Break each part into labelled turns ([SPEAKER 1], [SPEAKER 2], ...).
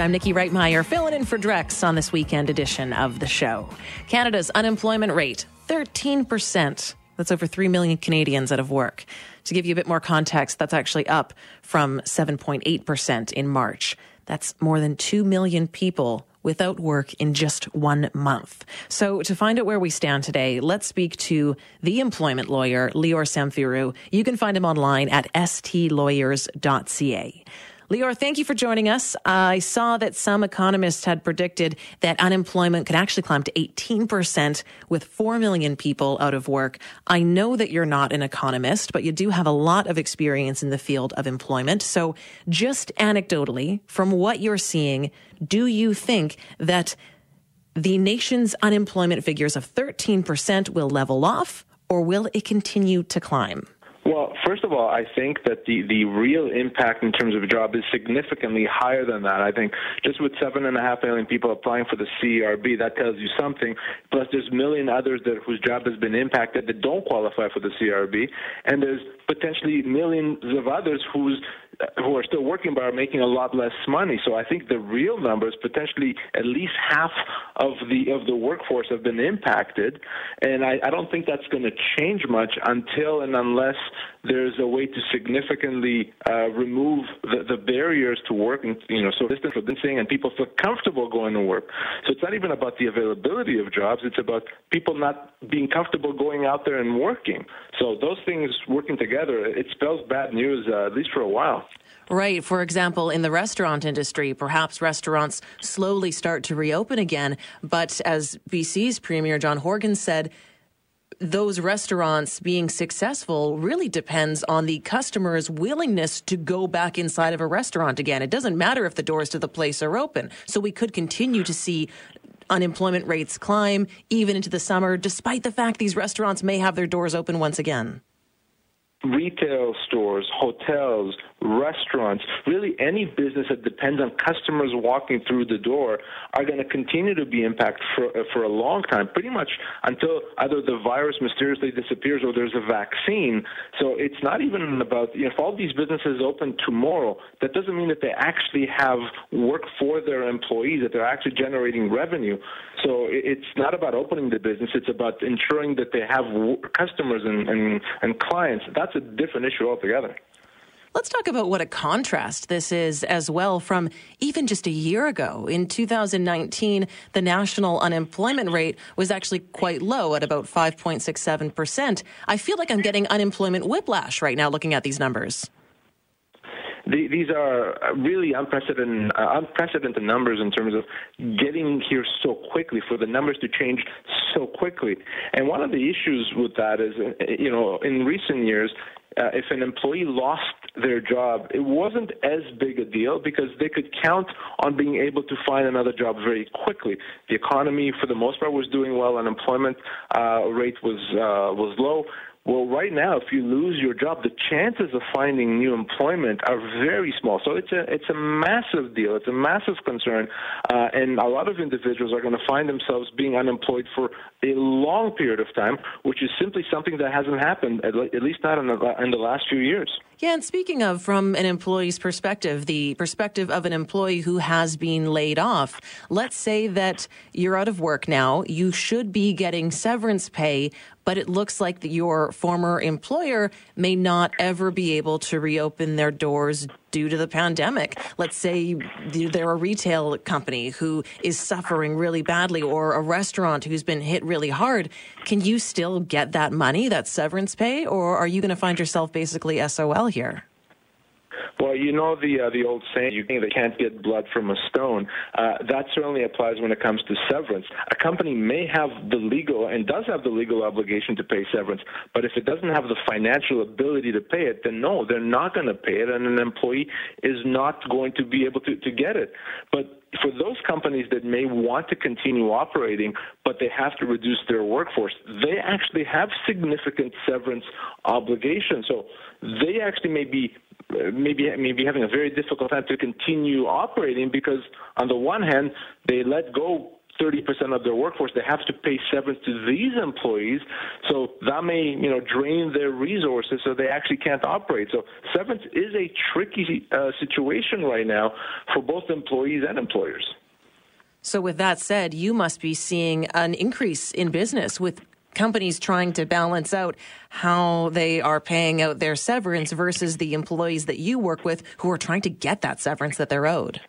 [SPEAKER 1] I'm Nicki Reitmeyer, filling in for Drex on this weekend edition of the show. Canada's unemployment rate, 13%. That's over 3 million Canadians out of work. To give you a bit more context, that's actually up from 7.8% in March. That's more than 2 million people without work in just one month. So to find out where we stand today, let's speak to the employment lawyer, Lior Samfiru. You can find him online at stlawyers.ca. Lior, thank you for joining us. I saw that some economists had predicted that unemployment could actually climb to 18% with 4 million people out of work. I know that you're not an economist, but you do have a lot of experience in the field of employment. So just anecdotally, from what you're seeing, do you think that the nation's unemployment figures of 13% will level off or will it continue to climb?
[SPEAKER 2] Well, first of all, I think that the, the real impact in terms of a job is significantly higher than that. I think just with seven and a half million people applying for the CERB, that tells you something. Plus, there's a million others that whose job has been impacted that don't qualify for the CERB, and there's potentially millions of others whose who are still working but are making a lot less money. So I think the real numbers, potentially at least half of the of the workforce, have been impacted, and I, I don't think that's going to change much until and unless there's a way to significantly uh, remove the, the barriers to working, you know, so distance distancing, and people feel comfortable going to work. So it's not even about the availability of jobs; it's about people not being comfortable going out there and working. So those things working together, it spells bad news, uh, at least for a while.
[SPEAKER 1] Right. For example, in the restaurant industry, perhaps restaurants slowly start to reopen again. But as BC's Premier John Horgan said, those restaurants being successful really depends on the customer's willingness to go back inside of a restaurant again. It doesn't matter if the doors to the place are open. So we could continue to see unemployment rates climb even into the summer, despite the fact these restaurants may have their doors open once again
[SPEAKER 2] retail stores, hotels, restaurants, really any business that depends on customers walking through the door are going to continue to be impacted for, uh, for a long time, pretty much until either the virus mysteriously disappears or there's a vaccine. So it's not even about, you know, if all these businesses open tomorrow, that doesn't mean that they actually have work for their employees, that they're actually generating revenue. So it's not about opening the business, it's about ensuring that they have customers and, and, and clients. That's a different issue altogether.
[SPEAKER 1] Let's talk about what a contrast this is as well from even just a year ago. In 2019, the national unemployment rate was actually quite low at about 5.67%. I feel like I'm getting unemployment whiplash right now looking at these numbers.
[SPEAKER 2] these are really unprecedented, uh, unprecedented numbers in terms of getting here so quickly, for the numbers to change so quickly. And one of the issues with that is, uh, you know, in recent years, uh, if an employee lost their job, it wasn't as big a deal because they could count on being able to find another job very quickly. The economy, for the most part, was doing well. Unemployment uh, rate was uh, was low. Well, right now, if you lose your job, the chances of finding new employment are very small. So it's a it's a massive deal. It's a massive concern, uh, and a lot of individuals are going to find themselves being unemployed for a long period of time, which is simply something that hasn't happened at, at least not in the, in the last few years.
[SPEAKER 1] Yeah, and speaking of from an employee's perspective, the perspective of an employee who has been laid off, let's say that you're out of work now, you should be getting severance pay, but it looks like your former employer may not ever be able to reopen their doors due to the pandemic. Let's say they're a retail company who is suffering really badly or a restaurant who's been hit really hard. Can you still get that money, that severance pay, or are you going to find yourself basically SOL here?
[SPEAKER 2] Well, you know the uh, the old saying, "You can't get blood from a stone." Uh, that certainly applies when it comes to severance. A company may have the legal and does have the legal obligation to pay severance, but if it doesn't have the financial ability to pay it, then no, they're not going to pay it, and an employee is not going to be able to, to get it. But for those companies that may want to continue operating, but they have to reduce their workforce, they actually have significant severance obligations. So they actually may be maybe maybe having a very difficult time to continue operating because on the one hand they let go 30% of their workforce, they have to pay severance to these employees. So that may, you know, drain their resources so they actually can't operate. So severance is a tricky uh, situation right now for both employees and employers.
[SPEAKER 1] So, with that said, you must be seeing an increase in business with companies trying to balance out how they are paying out their severance versus the employees that you work with who are trying to get that severance that they're owed.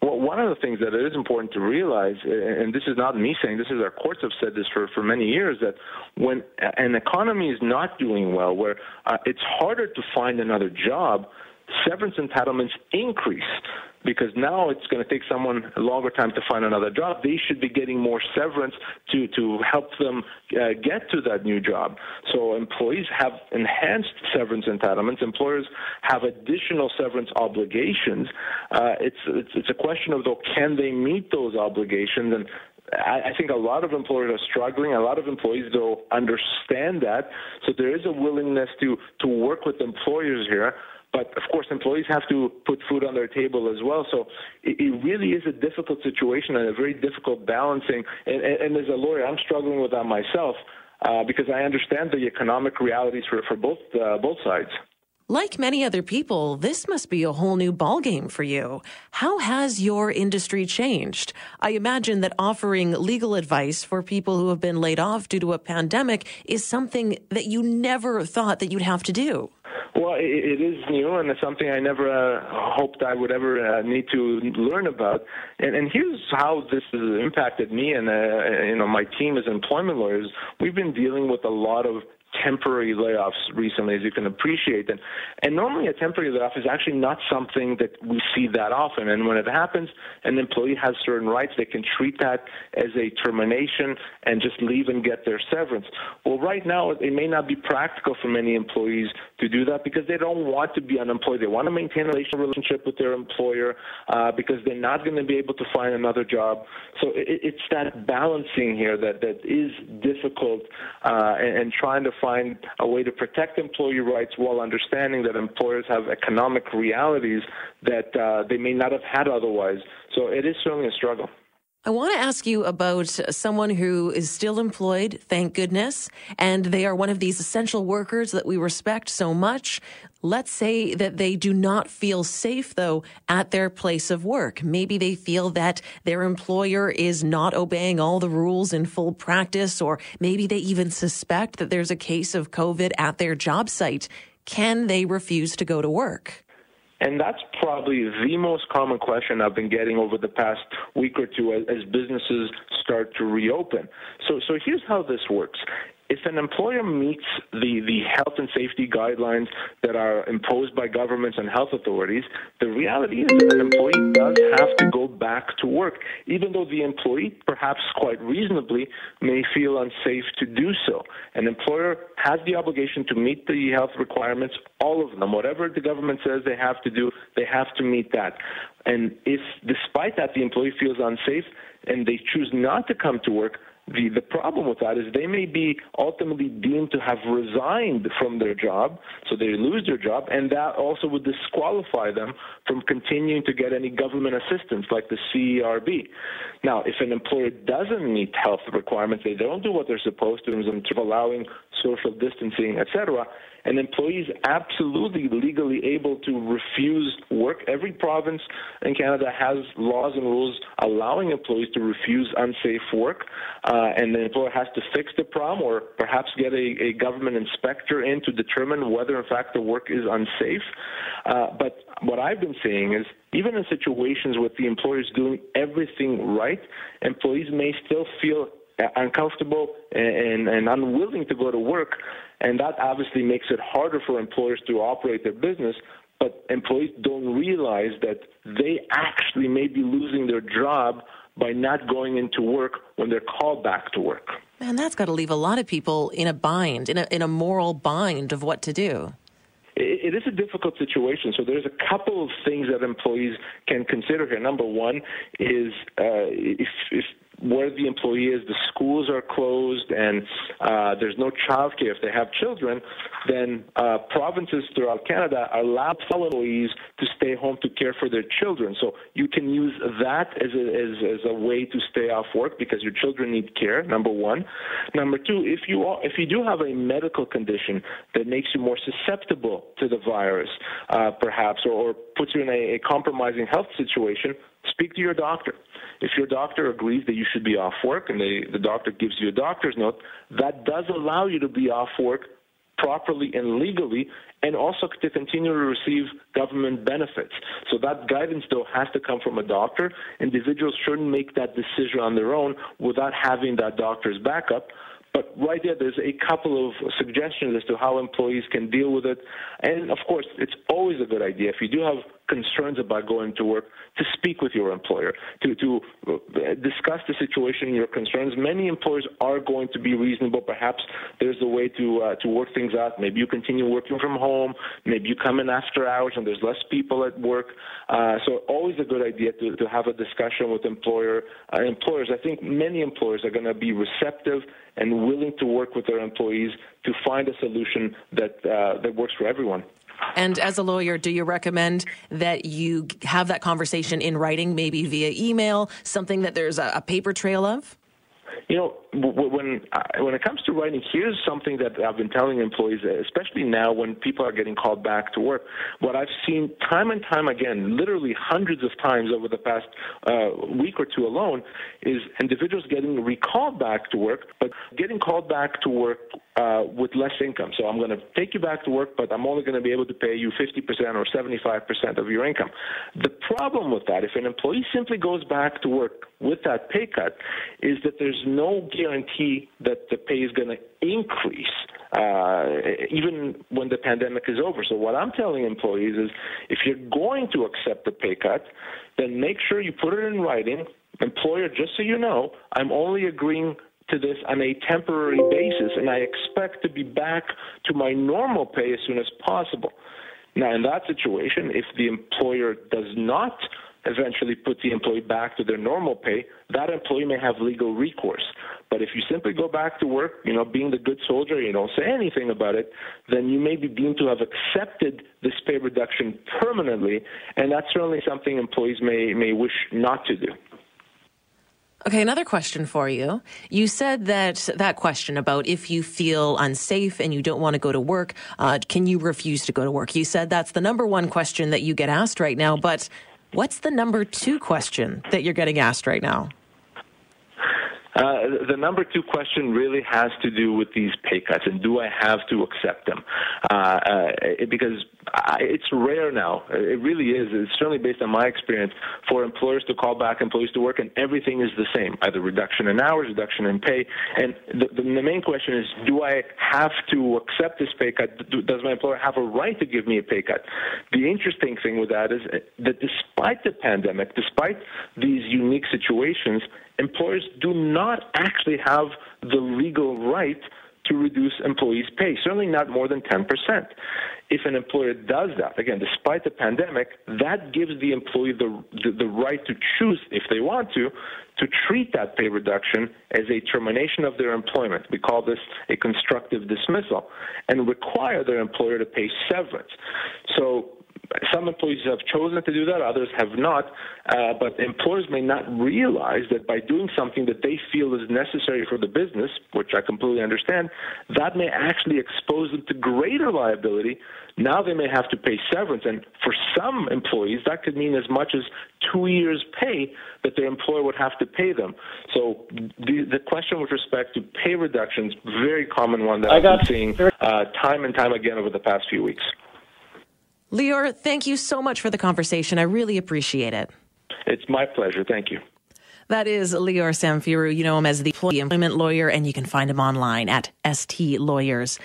[SPEAKER 2] Well, one of the things that it is important to realize, and this is not me saying, this is our courts have said this for, for many years, that when an economy is not doing well, where uh, it's harder to find another job, severance entitlements increase because now it's going to take someone a longer time to find another job. They should be getting more severance to, to help them uh, get to that new job. So employees have enhanced severance entitlements. Employers have additional severance obligations. Uh, it's, it's, it's a question of, though, can they meet those obligations? And I, think a lot of employers are struggling. A lot of employees, though, understand that. So there is a willingness to, to work with employers here. But of course, employees have to put food on their table as well. So it, it really is a difficult situation and a very difficult balancing. And, and, and as a lawyer, I'm struggling with that myself uh, because I understand the economic realities for, for both uh, both sides.
[SPEAKER 1] Like many other people, this must be a whole new ballgame for you. How has your industry changed? I imagine that offering legal advice for people who have been laid off due to a pandemic is something that you never thought that you'd have to do.
[SPEAKER 2] Well, it, is new, and it's something I never uh, hoped I would ever uh, need to learn about. And, and here's how this has impacted me and uh, you know my team as employment lawyers. We've been dealing with a lot of temporary layoffs recently, as you can appreciate. And, and normally a temporary layoff is actually not something that we see that often. And when it happens, an employee has certain rights. They can treat that as a termination and just leave and get their severance. Well, right now, it may not be practical for many employees to do that because they don't want to be unemployed. They want to maintain a relationship with their employer uh, because they're not going to be able to find another job. So it, it's that balancing here that, that is difficult uh, and, and trying to find a way to protect employee rights while understanding that employers have economic realities that uh, they may not have had otherwise. So it is certainly a struggle.
[SPEAKER 1] I want to ask you about someone who is still employed, thank goodness, and they are one of these essential workers that we respect so much. Let's say that they do not feel safe, though, at their place of work. Maybe they feel that their employer is not obeying all the rules in full practice, or maybe they even suspect that there's a case of COVID at their job site. Can they refuse to go to work?
[SPEAKER 2] And that's probably the most common question I've been getting over the past week or two as, as businesses start to reopen. So, so here's how this works if an employer meets the, the health and safety guidelines that are imposed by governments and health authorities, the reality is that an employee does have to go back to work, even though the employee, perhaps quite reasonably, may feel unsafe to do so. An employer has the obligation to meet the health requirements, all of them. Whatever the government says they have to do, they have to meet that. And if, despite that, the employee feels unsafe and they choose not to come to work, the, the problem with that is they may be ultimately deemed to have resigned from their job, so they lose their job, and that also would disqualify them from continuing to get any government assistance like the CERB. Now, if an employer doesn't meet health requirements, they don't do what they're supposed to in terms of allowing social distancing, etc., an employee is absolutely legally able to refuse work. Every province in Canada has laws and rules allowing employees to refuse unsafe work, uh, and the employer has to fix the problem or perhaps get a, a, government inspector in to determine whether, in fact, the work is unsafe. Uh, but what I've been saying is, even in situations with the employers doing everything right, employees may still feel uncomfortable and, and unwilling to go to work, and that obviously makes it harder for employers to operate their business. But employees don't realize that they actually may be losing their job by not going into work when they're called back to work.
[SPEAKER 1] Man, that's got to leave a lot of people in a bind, in a, in a moral bind of what to do
[SPEAKER 2] it is a difficult situation. So there's a couple of things that employees can consider here. Number one is uh, if, if where the employee is, the schools are closed, and uh, there's no childcare if they have children, then uh, provinces throughout Canada allow employees to stay home to care for their children. So you can use that as a, as, as a way to stay off work because your children need care. Number one. Number two, if you are, if you do have a medical condition that makes you more susceptible to the virus, uh, perhaps, or, or puts you in a, a compromising health situation, speak to your doctor. If your doctor agrees that you should be off work and they, the doctor gives you a doctor's note, that does allow you to be off work properly and legally and also to continue to receive government benefits. So that guidance, though, has to come from a doctor. Individuals shouldn't make that decision on their own without having that doctor's backup. But right there, there's a couple of suggestions as to how employees can deal with it. And of course, it's always a good idea if you do have concerns about going to work to speak with your employer, to, to uh, discuss the situation, and your concerns. Many employers are going to be reasonable. Perhaps there's a way to uh, to work things out. Maybe you continue working from home. Maybe you come in after hours and there's less people at work. Uh, so always a good idea to, to have a discussion with employer uh, employers. I think many employers are going to be receptive and willing to work with their employees to find a solution that uh, that works for everyone.
[SPEAKER 1] And as a lawyer, do you recommend that you have that conversation in writing, maybe via email, something that there's a, a paper trail of?
[SPEAKER 2] You know, when when it comes to writing, here's something that I've been telling employees, especially now when people are getting called back to work. What I've seen time and time again, literally hundreds of times over the past uh, week or two alone, is individuals getting recalled back to work, but getting called back to work uh, with less income. So I'm going to take you back to work, but I'm only going to be able to pay you 50% or 75% of your income. The problem with that, if an employee simply goes back to work with that pay cut, is that there's no guarantee that the pay is going to increase uh, even when the pandemic is over. So what I'm telling employees is, if you're going to accept the pay cut, then make sure you put it in writing. Employer, just so you know, I'm only agreeing to this on a temporary basis, and I expect to be back to my normal pay as soon as possible. Now, in that situation, if the employer does not eventually put the employee back to their normal pay, that employee may have legal recourse. But if you simply go back to work, you know, being the good soldier, you don't say anything about it, then you may be deemed to have accepted this pay reduction permanently, and that's certainly something employees may may wish not to do.
[SPEAKER 1] Okay, another question for you. You said that that question about if you feel unsafe and you don't want to go to work, uh, can you refuse to go to work? You said that's the number one question that you get asked right now, but what's the number two question that you're getting asked right now?
[SPEAKER 2] Uh, the number two question really has to do with these pay cuts and do I have to accept them? Uh, uh, because I, it's rare now. It really is. It's certainly based on my experience for employers to call back employees to work and everything is the same, either reduction in hours, reduction in pay. And the, the, the main question is, do I have to accept this pay cut? Does my employer have a right to give me a pay cut? The interesting thing with that is that despite the pandemic, despite these unique situations, employers do not actually have the legal right to reduce employees' pay, certainly not more than 10%. If an employer does that, again, despite the pandemic, that gives the employee the, the, the, right to choose, if they want to, to treat that pay reduction as a termination of their employment. We call this a constructive dismissal, and require their employer to pay severance. So some employees have chosen to do that, others have not. Uh, but employers may not realize that by doing something that they feel is necessary for the business, which I completely understand, that may actually expose them to greater liability. Now they may have to pay severance, and for some employees, that could mean as much as two years' pay that their employer would have to pay them. So the, the question with respect to pay reductions, very common one that I I've been seeing uh, time and time again over the past few weeks.
[SPEAKER 1] Lior, thank you so much for the conversation. I really appreciate it.
[SPEAKER 2] It's my pleasure. Thank you.
[SPEAKER 1] That is Lior Samfiru. You know him as the employment lawyer, and you can find him online at stlawyers.ca.